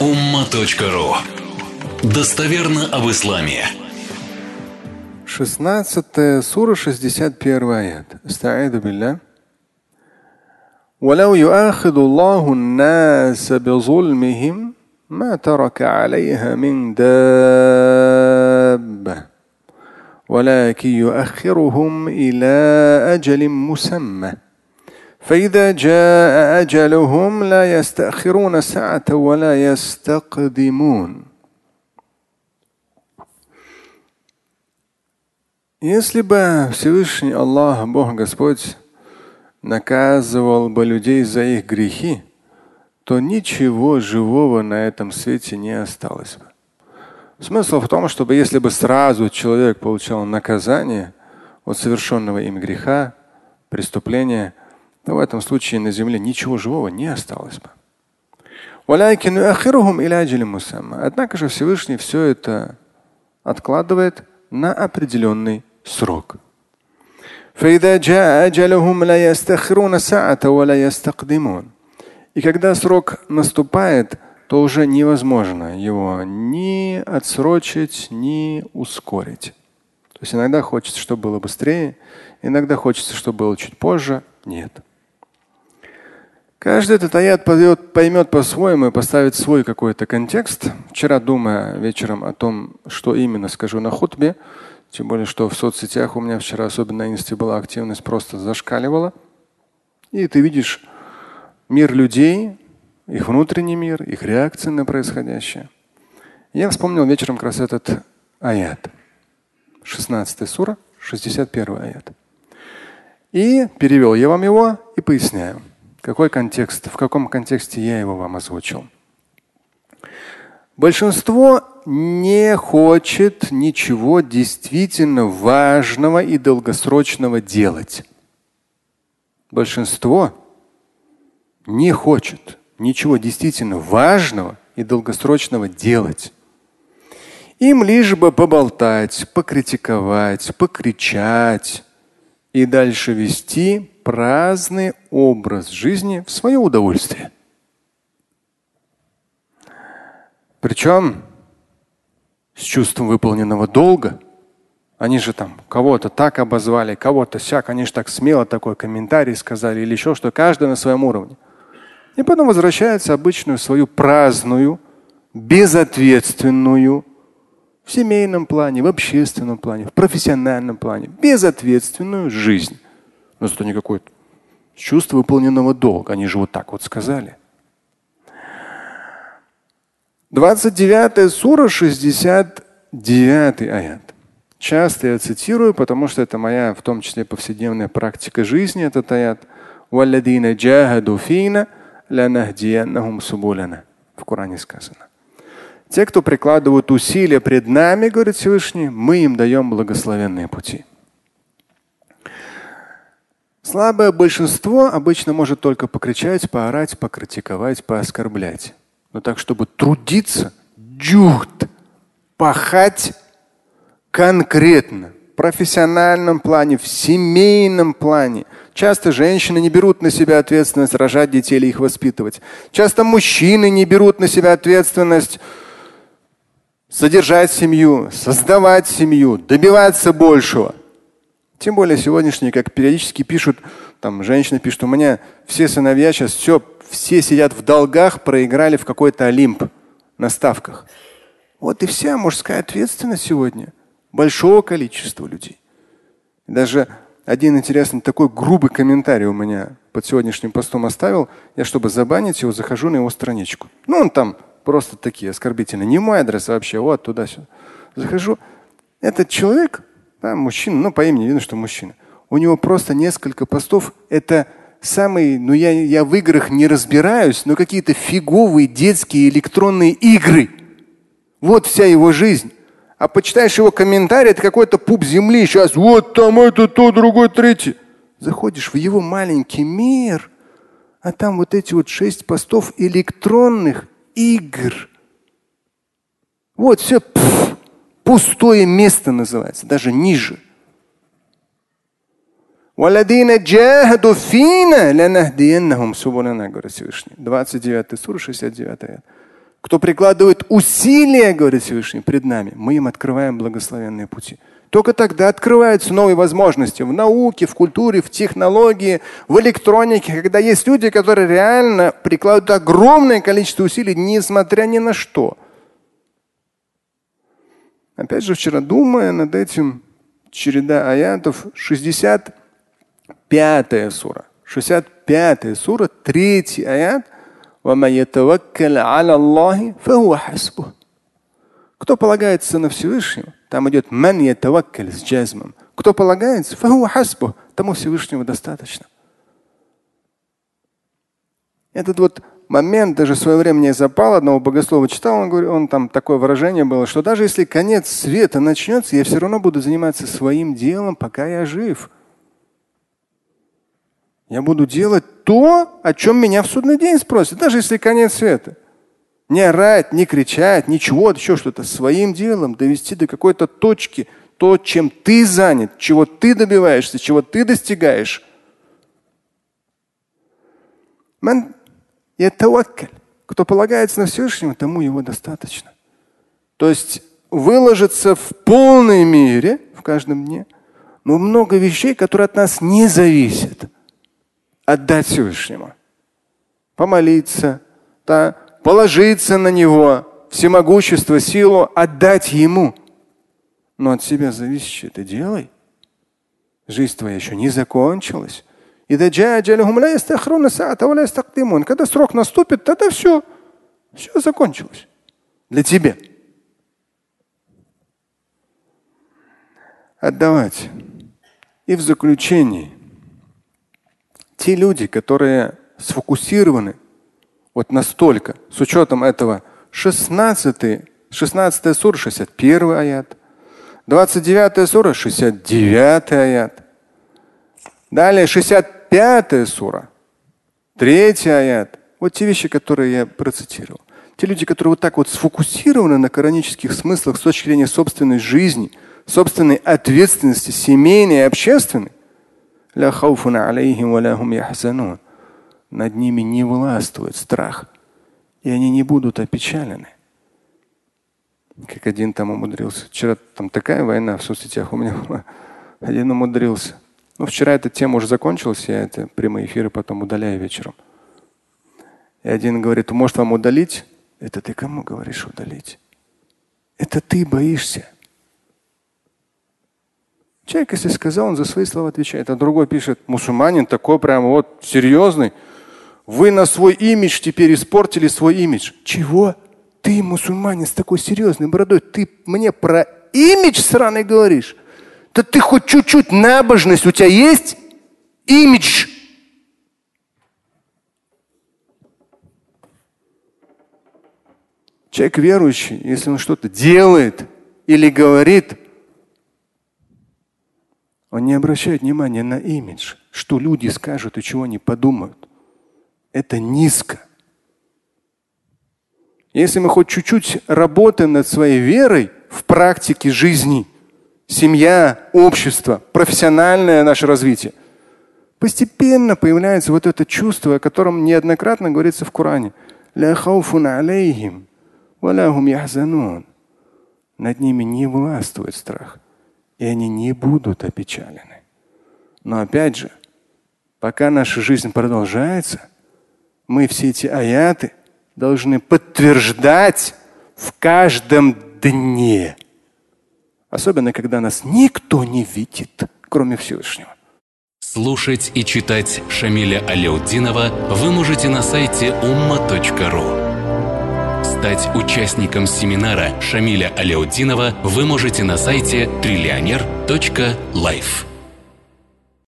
umma.ru Достоверно об исламе. 16 сура, 61 аят. Стаиду билля. ولو يؤاخذ الله الناس بظلمهم ما ترك عليها من دابة ولكن يؤخرهم إلى أجل مسمى فإذا جاء أجلهم لا يستأخرون ساعة ولا يستقدمون Если бы Всевышний Аллах, Бог Господь, наказывал бы людей за их грехи, то ничего живого на этом свете не осталось бы. Смысл в том, чтобы если бы сразу человек получал наказание от совершенного им греха, преступления, то в этом случае на земле ничего живого не осталось бы. Однако же Всевышний все это откладывает на определенный срок. И когда срок наступает, то уже невозможно его ни отсрочить, ни ускорить. То есть иногда хочется, чтобы было быстрее, иногда хочется, чтобы было чуть позже. Нет. Каждый этот аят поймет, поймет по-своему и поставит свой какой-то контекст. Вчера, думая вечером о том, что именно скажу на хутбе, тем более, что в соцсетях у меня вчера, особенно на инсте, была активность просто зашкаливала. И ты видишь мир людей, их внутренний мир, их реакции на происходящее. Я вспомнил вечером как раз этот аят. 16 сура, 61 аят. И перевел я вам его и поясняю, какой контекст, в каком контексте я его вам озвучил. Большинство не хочет ничего действительно важного и долгосрочного делать. Большинство не хочет ничего действительно важного и долгосрочного делать. Им лишь бы поболтать, покритиковать, покричать и дальше вести праздный образ жизни в свое удовольствие. Причем с чувством выполненного долга. Они же там кого-то так обозвали, кого-то сяк, они же так смело такой комментарий сказали или еще что, каждый на своем уровне. И потом возвращается обычную свою праздную, безответственную, в семейном плане, в общественном плане, в профессиональном плане, безответственную жизнь. Но зато не какое-то чувство выполненного долга. Они же вот так вот сказали. 29 сура, 69 аят. Часто я цитирую, потому что это моя, в том числе, повседневная практика жизни, этот аят. В Коране сказано. Те, кто прикладывают усилия пред нами, говорит Всевышний, мы им даем благословенные пути. Слабое большинство обычно может только покричать, поорать, покритиковать, пооскорблять. Но так, чтобы трудиться, джухт, пахать конкретно, в профессиональном плане, в семейном плане. Часто женщины не берут на себя ответственность рожать детей или их воспитывать. Часто мужчины не берут на себя ответственность содержать семью, создавать семью, добиваться большего. Тем более сегодняшние, как периодически пишут, там женщины пишут, у меня все сыновья сейчас все все сидят в долгах, проиграли в какой-то Олимп на ставках. Вот и вся мужская ответственность сегодня большого количества людей. Даже один интересный такой грубый комментарий у меня под сегодняшним постом оставил. Я, чтобы забанить его, захожу на его страничку. Ну, он там просто такие оскорбительные. Не мой адрес вообще, вот туда-сюда. Захожу. Этот человек, да, мужчина, ну, по имени видно, что мужчина. У него просто несколько постов. Это самый, ну я, я в играх не разбираюсь, но какие-то фиговые детские электронные игры. Вот вся его жизнь. А почитаешь его комментарий, это какой-то пуп земли. Сейчас вот там это, то, другой, третий. Заходишь в его маленький мир, а там вот эти вот шесть постов электронных игр. Вот все пфф, Пустое место называется, даже ниже. говорит Всевышний. 29 сур, 69 аят. Кто прикладывает усилия, говорит Всевышний, пред нами, мы им открываем благословенные пути. Только тогда открываются новые возможности в науке, в культуре, в технологии, в электронике, когда есть люди, которые реально прикладывают огромное количество усилий, несмотря ни на что – Опять же, вчера думая над этим, череда аятов, 65 сура. 65 сура, третий аят – кто полагается на Всевышнего, там идет ман с джазмом. Кто полагается, фаху хасбу, тому Всевышнего достаточно. Этот вот момент даже в свое время мне запал, одного богослова читал, он, говорит, он там такое выражение было, что даже если конец света начнется, я все равно буду заниматься своим делом, пока я жив. Я буду делать то, о чем меня в судный день спросят, даже если конец света. Не орать, не кричать, ничего, еще что-то. Своим делом довести до какой-то точки то, чем ты занят, чего ты добиваешься, чего ты достигаешь. Кто полагается на Всевышнего, тому его достаточно. То есть выложиться в полной мере в каждом дне, но много вещей, которые от нас не зависят отдать Всевышнему. Помолиться, да, положиться на Него, всемогущество, силу, отдать Ему. Но от себя зависящее это делай. Жизнь твоя еще не закончилась. И Когда срок наступит, тогда все. Все закончилось. Для тебя. Отдавать. И в заключении – те люди, которые сфокусированы вот настолько, с учетом этого 16, 16 сура, 61 аят, 29 сура, 69 аят, далее 65 сура, 3 аят. Вот те вещи, которые я процитировал. Те люди, которые вот так вот сфокусированы на коранических смыслах с точки зрения собственной жизни, собственной ответственности, семейной и общественной, над ними не властвует страх, и они не будут опечалены. Как один там умудрился. Вчера там такая война в соцсетях у меня была. Один умудрился. Ну, вчера эта тема уже закончилась, я это прямые эфиры потом удаляю вечером. И один говорит, может вам удалить? Это ты кому говоришь удалить? Это ты боишься. Человек, если сказал, он за свои слова отвечает. А другой пишет, мусульманин такой прям вот серьезный. Вы на свой имидж теперь испортили свой имидж. Чего? Ты, мусульманин, с такой серьезной бородой, ты мне про имидж сраный говоришь? Да ты хоть чуть-чуть набожность у тебя есть? Имидж. Человек верующий, если он что-то делает или говорит, он не обращает внимания на имидж, что люди скажут и чего они подумают. Это низко. Если мы хоть чуть-чуть работаем над своей верой в практике жизни, семья, общество, профессиональное наше развитие, постепенно появляется вот это чувство, о котором неоднократно говорится в Коране. Над ними не властвует страх и они не будут опечалены. Но опять же, пока наша жизнь продолжается, мы все эти аяты должны подтверждать в каждом дне. Особенно, когда нас никто не видит, кроме Всевышнего. Слушать и читать Шамиля Аляутдинова вы можете на сайте umma.ru. Стать участником семинара Шамиля Аляутдинова вы можете на сайте триллионер.life.